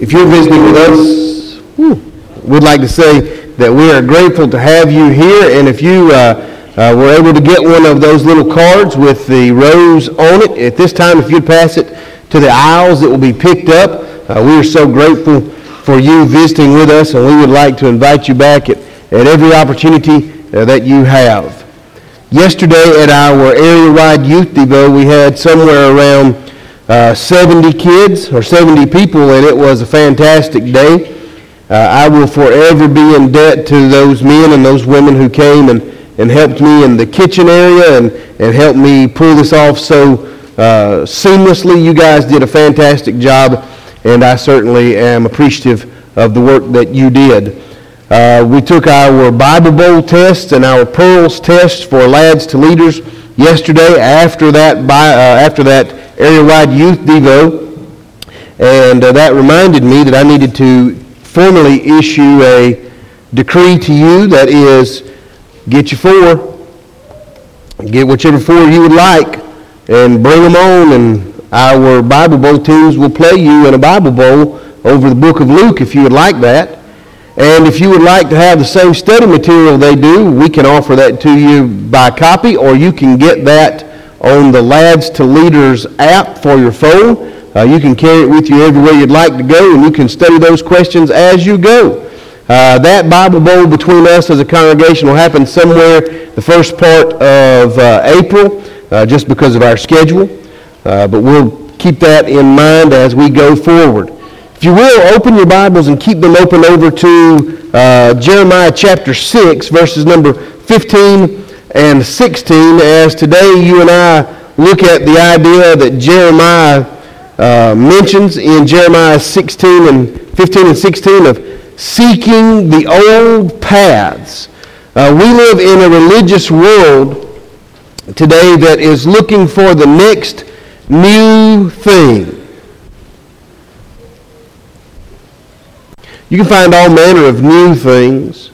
If you're visiting with us, we'd like to say that we are grateful to have you here. And if you uh, uh, were able to get one of those little cards with the rose on it, at this time, if you'd pass it to the aisles, it will be picked up. Uh, we are so grateful for you visiting with us, and we would like to invite you back at, at every opportunity uh, that you have. Yesterday at our area-wide youth devo, we had somewhere around uh, 70 kids or 70 people, and it was a fantastic day. Uh, I will forever be in debt to those men and those women who came and, and helped me in the kitchen area and, and helped me pull this off so uh, seamlessly. You guys did a fantastic job, and I certainly am appreciative of the work that you did. Uh, we took our Bible Bowl test and our Pearls test for lads to leaders yesterday after that, uh, after that area-wide youth devo, and uh, that reminded me that I needed to formally issue a decree to you that is, get your four, get whichever four you would like, and bring them on, and our Bible Bowl teams will play you in a Bible Bowl over the book of Luke if you would like that. And if you would like to have the same study material they do, we can offer that to you by copy, or you can get that on the Lads to Leaders app for your phone. Uh, you can carry it with you everywhere you'd like to go, and you can study those questions as you go. Uh, that Bible Bowl between us as a congregation will happen somewhere the first part of uh, April, uh, just because of our schedule. Uh, but we'll keep that in mind as we go forward. If you will, open your Bibles and keep them open over to uh, Jeremiah chapter 6, verses number 15 and 16, as today you and I look at the idea that Jeremiah uh, mentions in Jeremiah 16 and 15 and 16 of seeking the old paths. Uh, we live in a religious world today that is looking for the next new thing. You can find all manner of new things.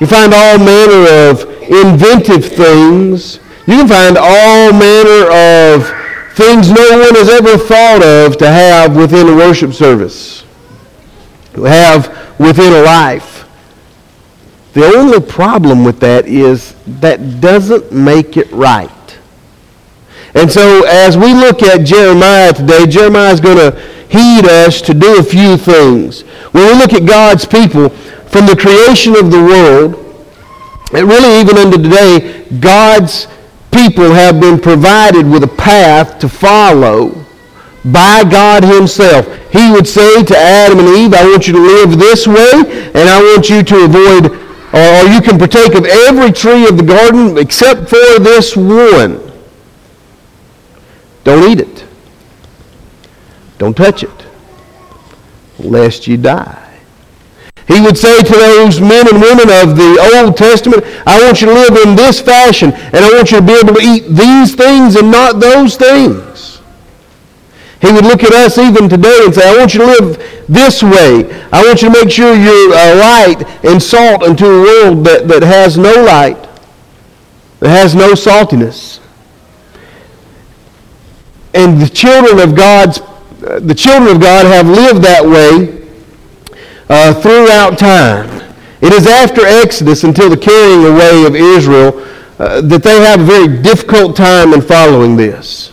You find all manner of inventive things. You can find all manner of things no one has ever thought of to have within a worship service, to have within a life. The only problem with that is that doesn't make it right. And so as we look at Jeremiah today, Jeremiah is going to heed us to do a few things. When we look at God's people, from the creation of the world, and really even unto today, God's people have been provided with a path to follow by God himself. He would say to Adam and Eve, I want you to live this way, and I want you to avoid, or you can partake of every tree of the garden except for this one. Don't eat it. Don't touch it, lest you die. He would say to those men and women of the Old Testament, I want you to live in this fashion, and I want you to be able to eat these things and not those things. He would look at us even today and say, I want you to live this way. I want you to make sure you're uh, light and salt into a world that, that has no light, that has no saltiness. And the children of God's the children of God have lived that way uh, throughout time. It is after Exodus until the carrying away of Israel uh, that they have a very difficult time in following this.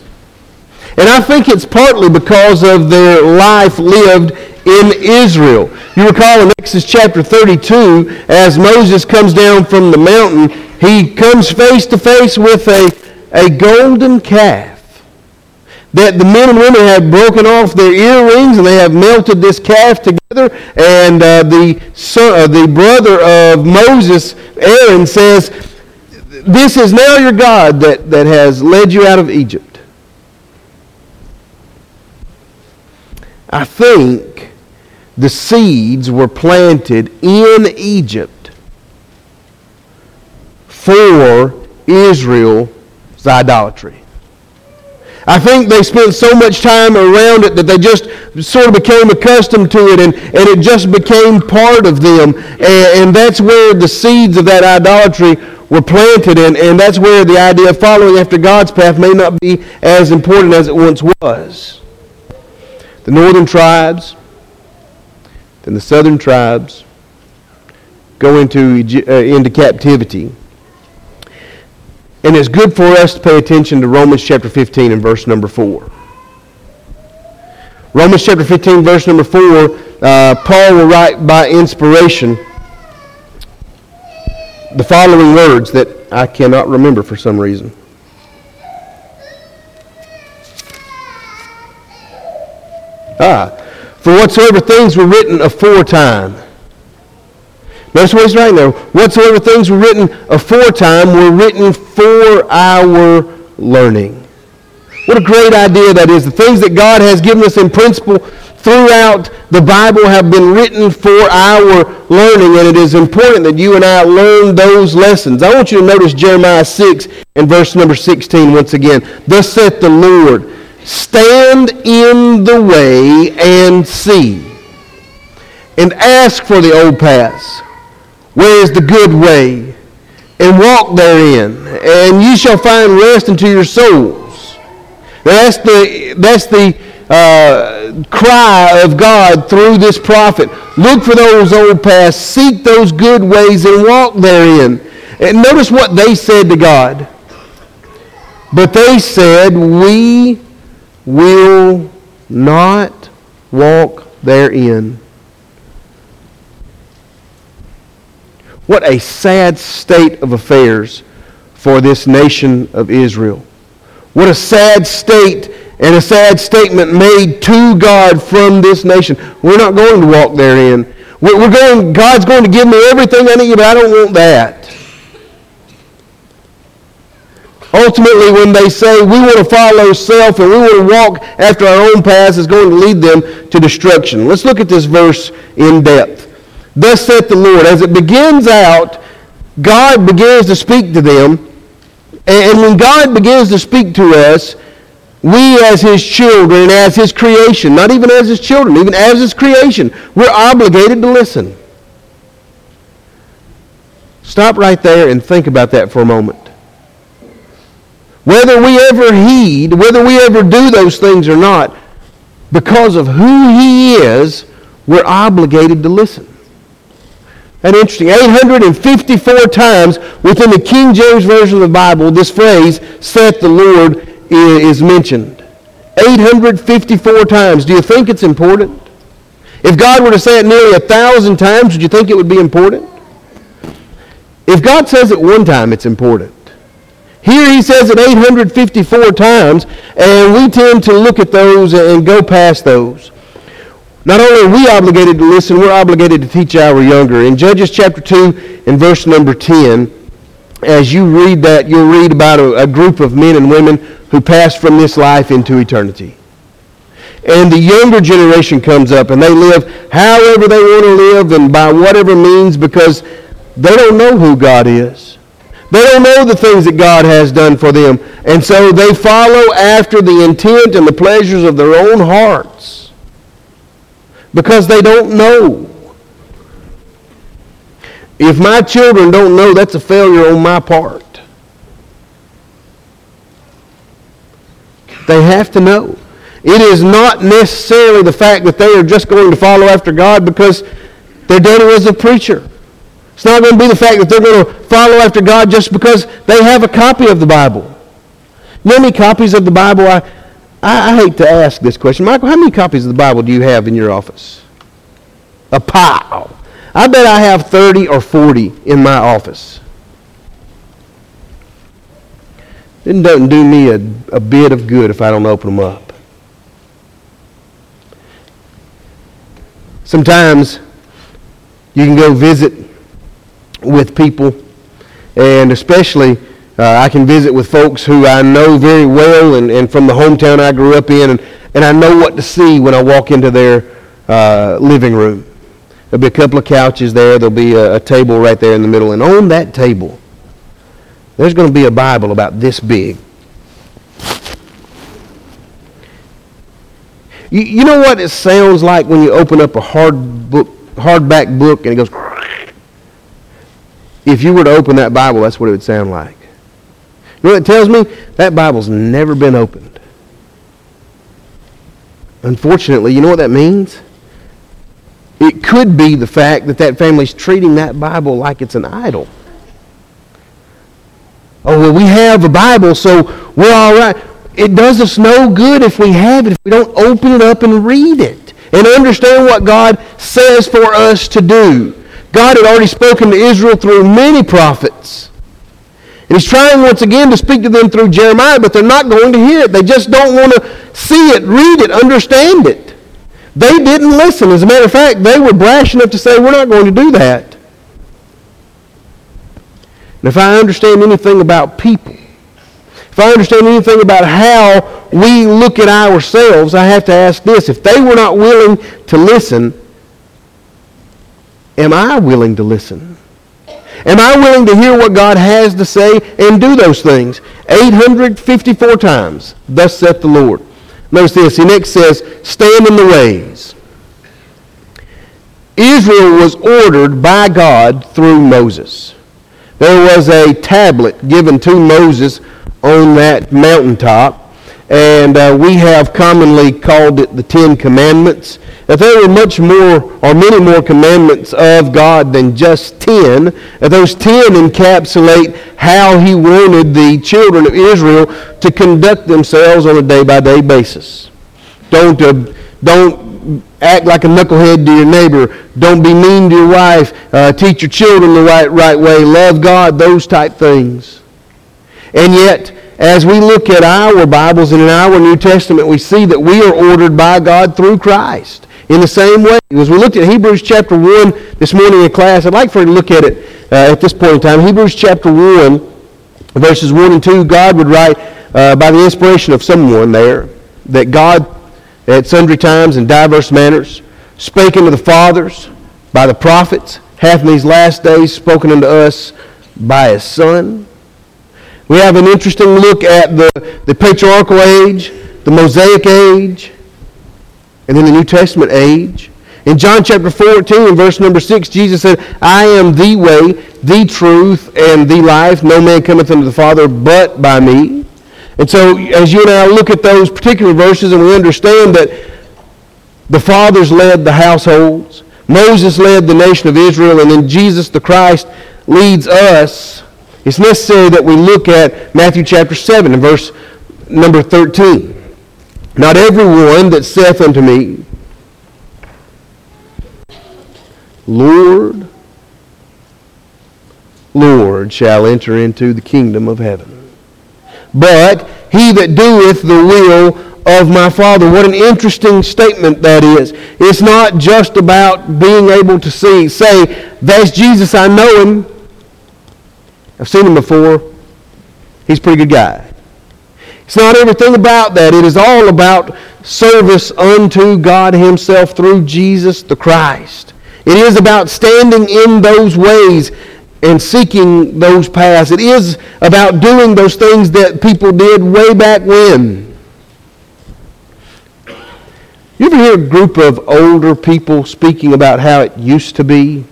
And I think it's partly because of their life lived in Israel. You recall in Exodus chapter 32, as Moses comes down from the mountain, he comes face to face with a, a golden calf that the men and women have broken off their earrings and they have melted this calf together. And uh, the, son, uh, the brother of Moses, Aaron, says, This is now your God that, that has led you out of Egypt. I think the seeds were planted in Egypt for Israel's idolatry. I think they spent so much time around it that they just sort of became accustomed to it and, and it just became part of them. And, and that's where the seeds of that idolatry were planted and, and that's where the idea of following after God's path may not be as important as it once was. The northern tribes, and the southern tribes go into, uh, into captivity. And it's good for us to pay attention to Romans chapter 15 and verse number 4. Romans chapter 15, verse number 4, uh, Paul will write by inspiration the following words that I cannot remember for some reason. Ah, for whatsoever things were written aforetime. Notice what he's writing there. Whatsoever things were written aforetime were written for our learning. What a great idea that is. The things that God has given us in principle throughout the Bible have been written for our learning, and it is important that you and I learn those lessons. I want you to notice Jeremiah 6 and verse number 16 once again. Thus saith the Lord, Stand in the way and see, and ask for the old paths. Where is the good way? And walk therein, and ye shall find rest unto your souls. That's the, that's the uh, cry of God through this prophet. Look for those old paths, seek those good ways, and walk therein. And notice what they said to God. But they said, We will not walk therein. What a sad state of affairs for this nation of Israel. What a sad state and a sad statement made to God from this nation. We're not going to walk therein. We're going, God's going to give me everything I need, but I don't want that. Ultimately, when they say we want to follow self and we want to walk after our own paths, is going to lead them to destruction. Let's look at this verse in depth. Thus saith the Lord. As it begins out, God begins to speak to them and when God begins to speak to us, we as his children, as his creation, not even as his children, even as his creation, we're obligated to listen. Stop right there and think about that for a moment. Whether we ever heed, whether we ever do those things or not, because of who he is, we're obligated to listen. And interesting. 854 times within the King James Version of the Bible, this phrase, saith the Lord, is mentioned. 854 times. Do you think it's important? If God were to say it nearly a thousand times, would you think it would be important? If God says it one time, it's important. Here he says it 854 times, and we tend to look at those and go past those. Not only are we obligated to listen, we're obligated to teach our younger. In Judges chapter 2 and verse number 10, as you read that, you'll read about a, a group of men and women who passed from this life into eternity. And the younger generation comes up and they live however they want to live and by whatever means because they don't know who God is. They don't know the things that God has done for them. And so they follow after the intent and the pleasures of their own hearts because they don't know. If my children don't know, that's a failure on my part. They have to know. It is not necessarily the fact that they are just going to follow after God because they're was a preacher. It's not going to be the fact that they're going to follow after God just because they have a copy of the Bible. You know how many copies of the Bible I, I, I, hate to ask this question. Michael, how many copies of the Bible do you have in your office? A pile. I bet I have 30 or 40 in my office. It doesn't do me a, a bit of good if I don't open them up. Sometimes you can go visit with people, and especially uh, I can visit with folks who I know very well and, and from the hometown I grew up in, and, and I know what to see when I walk into their uh, living room. There'll be a couple of couches there. There'll be a, a table right there in the middle. And on that table, there's going to be a Bible about this big. You, you know what it sounds like when you open up a hard book, hardback book and it goes. If you were to open that Bible, that's what it would sound like. You know what it tells me? That Bible's never been opened. Unfortunately, you know what that means? It could be the fact that that family's treating that Bible like it's an idol. Oh, well, we have a Bible, so we're all right. It does us no good if we have it, if we don't open it up and read it and understand what God says for us to do. God had already spoken to Israel through many prophets. And he's trying once again to speak to them through Jeremiah, but they're not going to hear it. They just don't want to see it, read it, understand it. They didn't listen. As a matter of fact, they were brash enough to say, we're not going to do that. And if I understand anything about people, if I understand anything about how we look at ourselves, I have to ask this. If they were not willing to listen, am I willing to listen? Am I willing to hear what God has to say and do those things? 854 times, thus saith the Lord. Notice this. He next says, stand in the ways. Israel was ordered by God through Moses. There was a tablet given to Moses on that mountaintop and uh, we have commonly called it the Ten Commandments. That there were much more, or many more commandments of God than just ten. That those ten encapsulate how He wanted the children of Israel to conduct themselves on a day-by-day basis. Don't, uh, don't act like a knucklehead to your neighbor. Don't be mean to your wife. Uh, teach your children the right, right way. Love God. Those type things. And yet, as we look at our Bibles and in our New Testament, we see that we are ordered by God through Christ. In the same way, as we looked at Hebrews chapter 1 this morning in class, I'd like for you to look at it uh, at this point in time. Hebrews chapter 1, verses 1 and 2, God would write uh, by the inspiration of someone there that God at sundry times in diverse manners spake unto the fathers by the prophets, hath in these last days spoken unto us by his Son we have an interesting look at the, the patriarchal age, the Mosaic age, and then the New Testament age. In John chapter 14, verse number 6, Jesus said, I am the way, the truth, and the life. No man cometh unto the Father but by me. And so as you and I look at those particular verses and we understand that the fathers led the households, Moses led the nation of Israel, and then Jesus the Christ leads us it's necessary that we look at Matthew chapter 7 and verse number 13. Not everyone that saith unto me, Lord, Lord, shall enter into the kingdom of heaven. But he that doeth the will of my Father. What an interesting statement that is. It's not just about being able to see, say, that's Jesus, I know him. I've seen him before. He's a pretty good guy. It's not everything about that. It is all about service unto God Himself through Jesus the Christ. It is about standing in those ways and seeking those paths. It is about doing those things that people did way back when. You ever hear a group of older people speaking about how it used to be?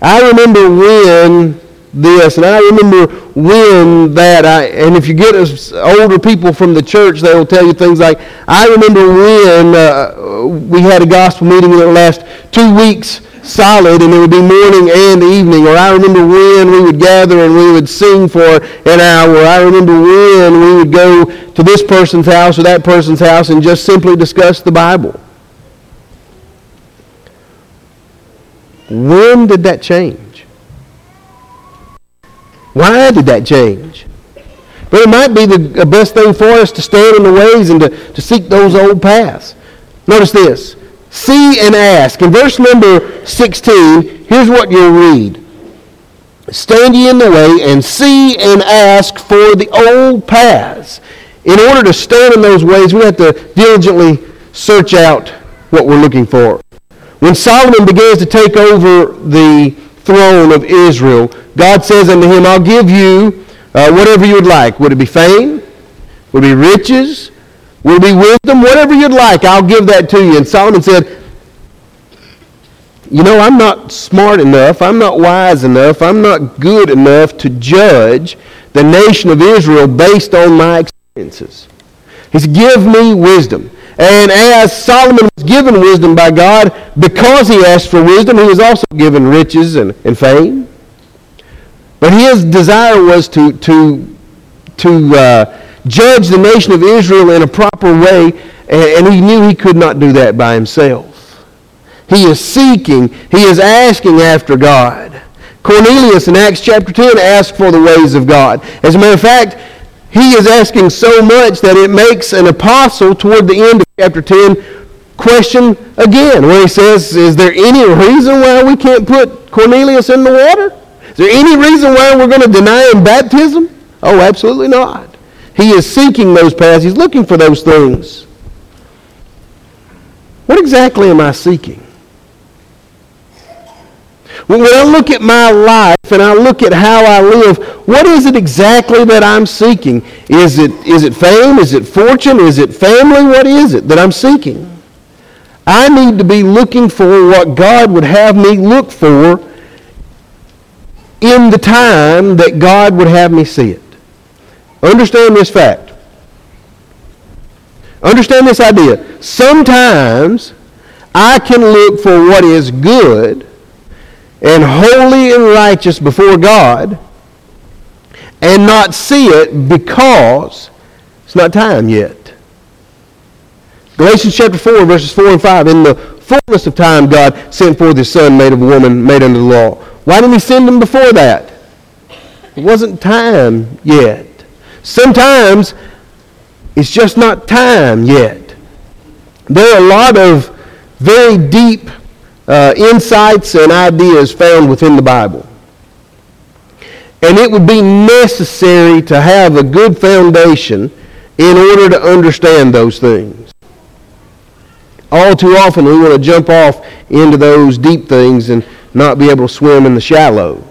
I remember when this. And I remember when that, I, and if you get us older people from the church, they will tell you things like, I remember when uh, we had a gospel meeting that would last two weeks solid and it would be morning and evening. Or I remember when we would gather and we would sing for an hour. I remember when we would go to this person's house or that person's house and just simply discuss the Bible. When did that change? Why did that change? But it might be the best thing for us to stand in the ways and to, to seek those old paths. Notice this. See and ask. In verse number 16, here's what you'll read. Stand ye in the way and see and ask for the old paths. In order to stand in those ways, we have to diligently search out what we're looking for. When Solomon begins to take over the throne of Israel, God says unto him, I'll give you uh, whatever you would like. Would it be fame? Would it be riches? Would it be wisdom? Whatever you'd like, I'll give that to you. And Solomon said, you know, I'm not smart enough, I'm not wise enough, I'm not good enough to judge the nation of Israel based on my experiences. He said, give me wisdom. And as Solomon was given wisdom by God, because he asked for wisdom, he was also given riches and, and fame. But his desire was to, to, to uh, judge the nation of Israel in a proper way, and, and he knew he could not do that by himself. He is seeking, he is asking after God. Cornelius in Acts chapter 10 asked for the ways of God. As a matter of fact, he is asking so much that it makes an apostle toward the end chapter 10 question again, where he says, Is there any reason why we can't put Cornelius in the water? Is there any reason why we're going to deny him baptism? Oh, absolutely not. He is seeking those paths. He's looking for those things. What exactly am I seeking? When I look at my life and I look at how I live, what is it exactly that I'm seeking? Is it, is it fame? Is it fortune? Is it family? What is it that I'm seeking? I need to be looking for what God would have me look for in the time that God would have me see it. Understand this fact. Understand this idea. Sometimes I can look for what is good and holy and righteous before God and not see it because it's not time yet. Galatians chapter 4, verses 4 and 5. In the fullness of time, God sent forth his son, made of a woman, made under the law. Why didn't he send him before that? It wasn't time yet. Sometimes it's just not time yet. There are a lot of very deep uh, insights and ideas found within the Bible. And it would be necessary to have a good foundation in order to understand those things. All too often we want to jump off into those deep things and not be able to swim in the shallow.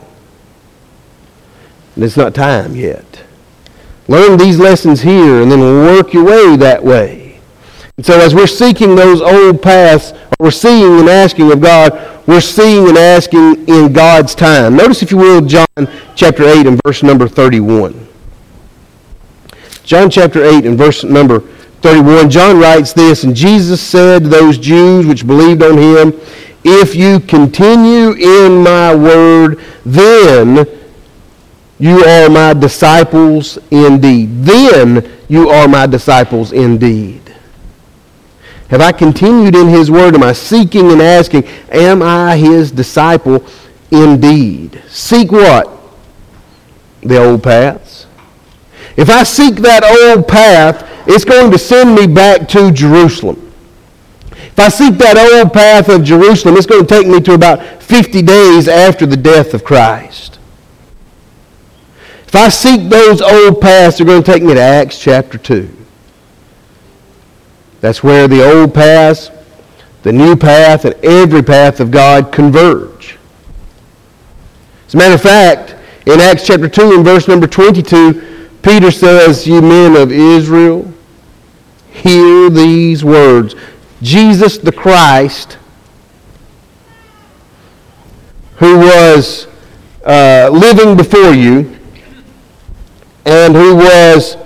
And it's not time yet. Learn these lessons here and then work your way that way. And so as we're seeking those old paths, we're seeing and asking of God, we're seeing and asking in God's time. Notice, if you will, John chapter 8 and verse number 31. John chapter 8 and verse number 31, John writes this, And Jesus said to those Jews which believed on him, If you continue in my word, then you are my disciples indeed. Then you are my disciples indeed. Have I continued in his word? Am I seeking and asking, am I his disciple indeed? Seek what? The old paths. If I seek that old path, it's going to send me back to Jerusalem. If I seek that old path of Jerusalem, it's going to take me to about 50 days after the death of Christ. If I seek those old paths, they're going to take me to Acts chapter 2. That's where the old paths, the new path, and every path of God converge. As a matter of fact, in Acts chapter 2 and verse number 22, Peter says, You men of Israel, hear these words. Jesus the Christ, who was uh, living before you and who was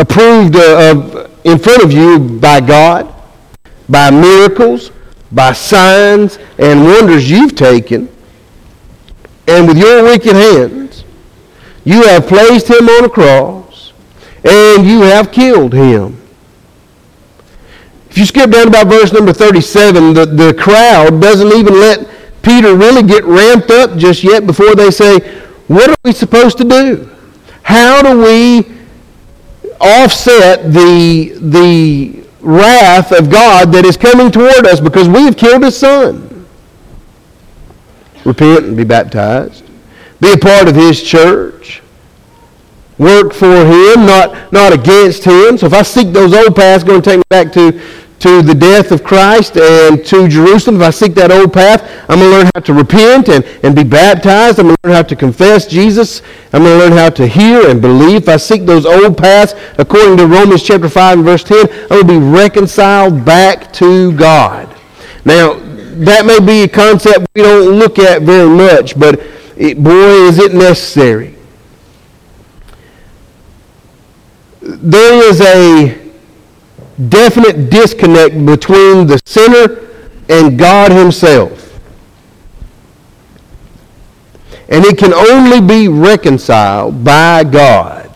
approved uh, of in front of you by God, by miracles, by signs and wonders you've taken, and with your wicked hands, you have placed him on a cross, and you have killed him. If you skip down about verse number 37, the, the crowd doesn't even let Peter really get ramped up just yet before they say, what are we supposed to do? How do we offset the, the wrath of God that is coming toward us because we have killed his son. Repent and be baptized. Be a part of his church. Work for him, not, not against him. So if I seek those old paths, going to take me back to to the death of Christ and to Jerusalem, if I seek that old path, I'm going to learn how to repent and, and be baptized. I'm going to learn how to confess Jesus. I'm going to learn how to hear and believe. If I seek those old paths, according to Romans chapter 5 and verse 10, I'm going to be reconciled back to God. Now, that may be a concept we don't look at very much, but it, boy, is it necessary. there is a definite disconnect between the sinner and God Himself. And it can only be reconciled by God.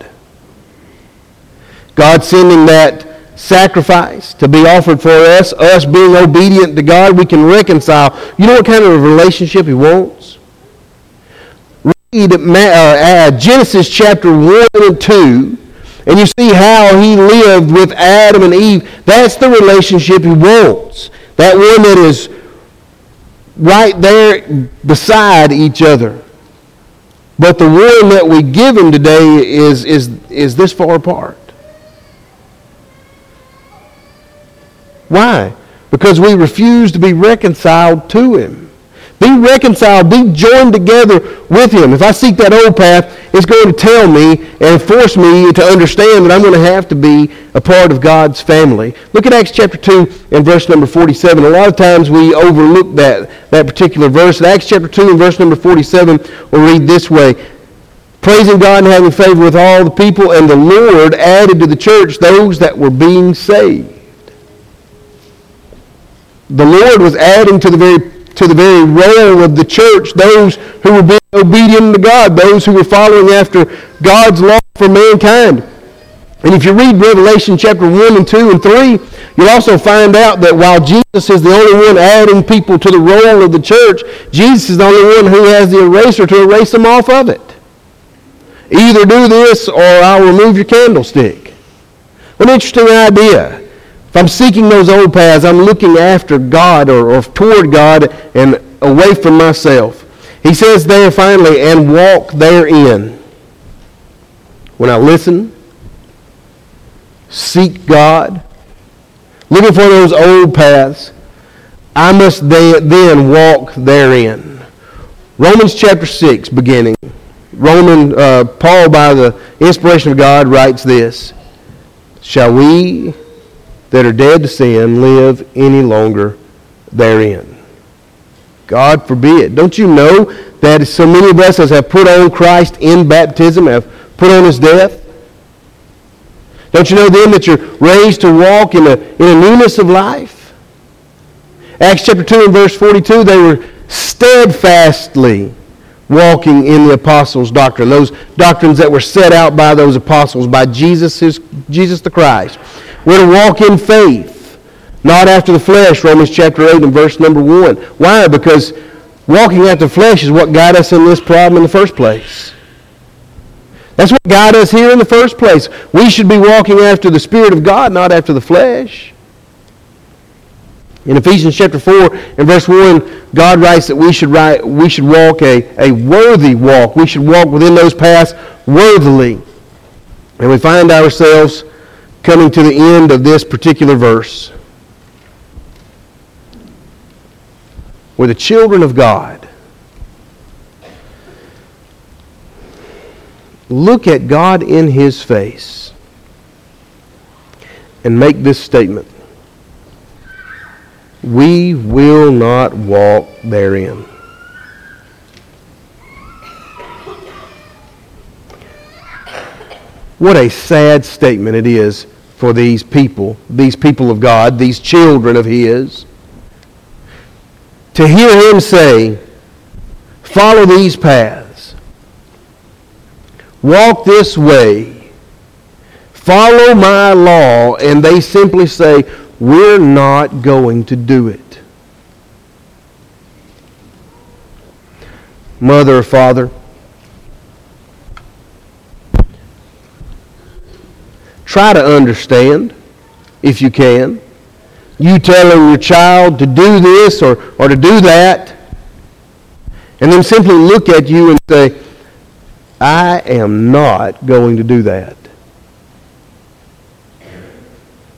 God sending that sacrifice to be offered for us, us being obedient to God, we can reconcile. You know what kind of a relationship He wants? Read uh, Genesis chapter 1 and 2 and you see how he lived with Adam and Eve. That's the relationship he wants. That one that is right there beside each other. But the one that we give him today is, is, is this far apart. Why? Because we refuse to be reconciled to him. Be reconciled. Be joined together with him. If I seek that old path, it's going to tell me and force me to understand that I'm going to have to be a part of God's family. Look at Acts chapter 2 and verse number 47. A lot of times we overlook that, that particular verse. In Acts chapter 2 and verse number 47, we'll read this way. Praising God and having favor with all the people, and the Lord added to the church those that were being saved. The Lord was adding to the very to the very roll of the church, those who were being obedient to God, those who were following after God's law for mankind. And if you read Revelation chapter 1 and 2 and 3, you'll also find out that while Jesus is the only one adding people to the roll of the church, Jesus is the only one who has the eraser to erase them off of it. Either do this or I'll remove your candlestick. An interesting idea. If I'm seeking those old paths, I'm looking after God or, or toward God and away from myself. He says there finally, and walk therein. When I listen, seek God, looking for those old paths, I must then walk therein. Romans chapter 6, beginning. Roman, uh, Paul, by the inspiration of God, writes this Shall we that are dead to sin live any longer therein. God forbid. Don't you know that so many of us have put on Christ in baptism have put on his death? Don't you know then that you're raised to walk in a, in a newness of life? Acts chapter 2 and verse 42, they were steadfastly walking in the apostles' doctrine, those doctrines that were set out by those apostles, by Jesus, his, Jesus the Christ. We're to walk in faith, not after the flesh, Romans chapter 8 and verse number 1. Why? Because walking after the flesh is what got us in this problem in the first place. That's what got us here in the first place. We should be walking after the Spirit of God, not after the flesh. In Ephesians chapter 4 and verse 1, God writes that we should, write, we should walk a, a worthy walk. We should walk within those paths worthily. And we find ourselves coming to the end of this particular verse. Where the children of God look at God in His face and make this statement We will not walk therein. What a sad statement it is for these people, these people of God, these children of His. To hear Him say, follow these paths, walk this way, follow my law, and they simply say, we're not going to do it. Mother or father, Try to understand, if you can. You telling your child to do this or, or to do that, and then simply look at you and say, I am not going to do that.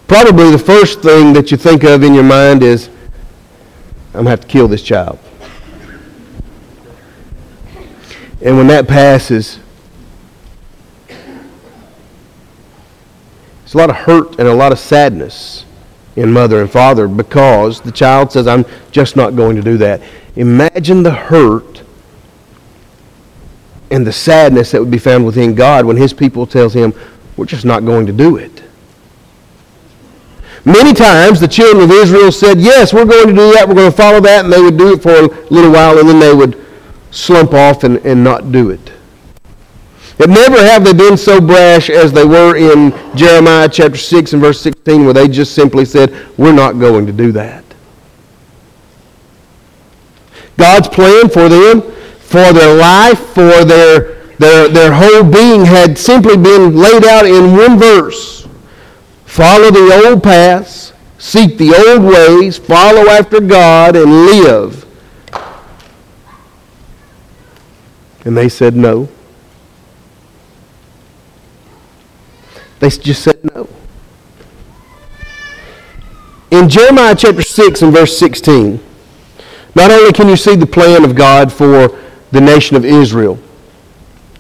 Probably the first thing that you think of in your mind is, I'm going to have to kill this child. And when that passes, a lot of hurt and a lot of sadness in mother and father because the child says, I'm just not going to do that. Imagine the hurt and the sadness that would be found within God when his people tells him, we're just not going to do it. Many times the children of Israel said, yes, we're going to do that, we're going to follow that, and they would do it for a little while, and then they would slump off and, and not do it. But never have they been so brash as they were in Jeremiah chapter 6 and verse 16, where they just simply said, we're not going to do that. God's plan for them, for their life, for their, their, their whole being had simply been laid out in one verse. Follow the old paths, seek the old ways, follow after God, and live. And they said no. They just said no. In Jeremiah chapter 6 and verse 16, not only can you see the plan of God for the nation of Israel,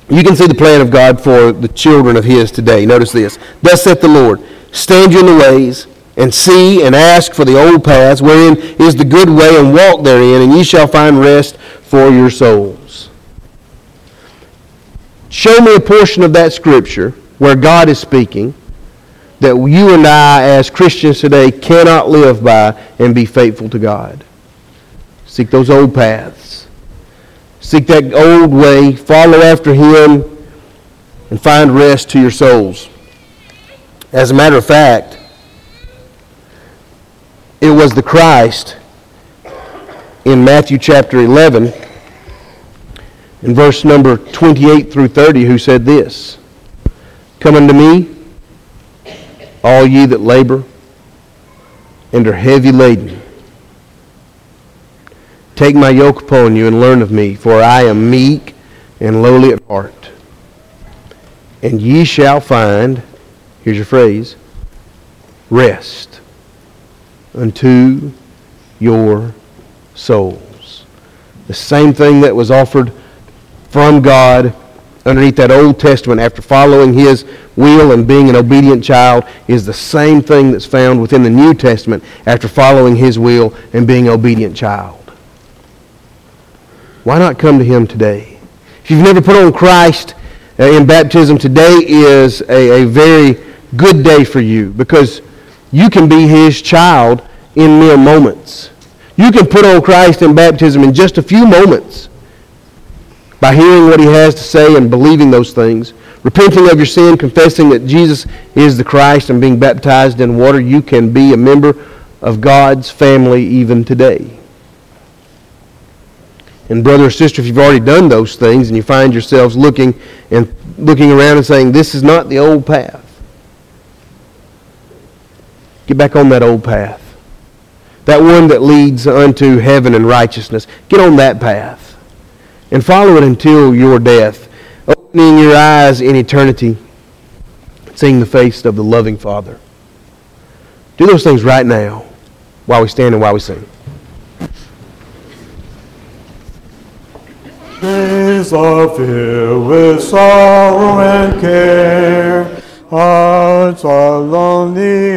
you can see the plan of God for the children of His today. Notice this. Thus saith the Lord, Stand you in the ways, and see and ask for the old paths, wherein is the good way, and walk therein, and ye shall find rest for your souls. Show me a portion of that scripture where God is speaking that you and I, as Christians today, cannot live by and be faithful to God. Seek those old paths. Seek that old way. Follow after Him and find rest to your souls. As a matter of fact, it was the Christ in Matthew chapter 11, in verse number 28 through 30, who said this Come unto me, all ye that labor and are heavy laden. Take my yoke upon you and learn of me, for I am meek and lowly at heart. And ye shall find here's your phrase rest unto your souls. The same thing that was offered from God underneath that Old Testament after following His will and being an obedient child is the same thing that's found within the New Testament after following His will and being an obedient child. Why not come to Him today? If you've never put on Christ uh, in baptism, today is a, a very good day for you because you can be his child in mere moments. You can put on Christ in baptism in just a few moments by hearing what he has to say and believing those things. Repenting of your sin, confessing that Jesus is the Christ, and being baptized in water, you can be a member of God's family even today. And brother or sister, if you've already done those things and you find yourselves looking and looking around and saying, This is not the old path. Get back on that old path. That one that leads unto heaven and righteousness. Get on that path. And follow it until your death. Opening your eyes in eternity. Seeing the face of the loving Father. Do those things right now while we stand and while we sing. Days are filled with sorrow and care. Hearts are lonely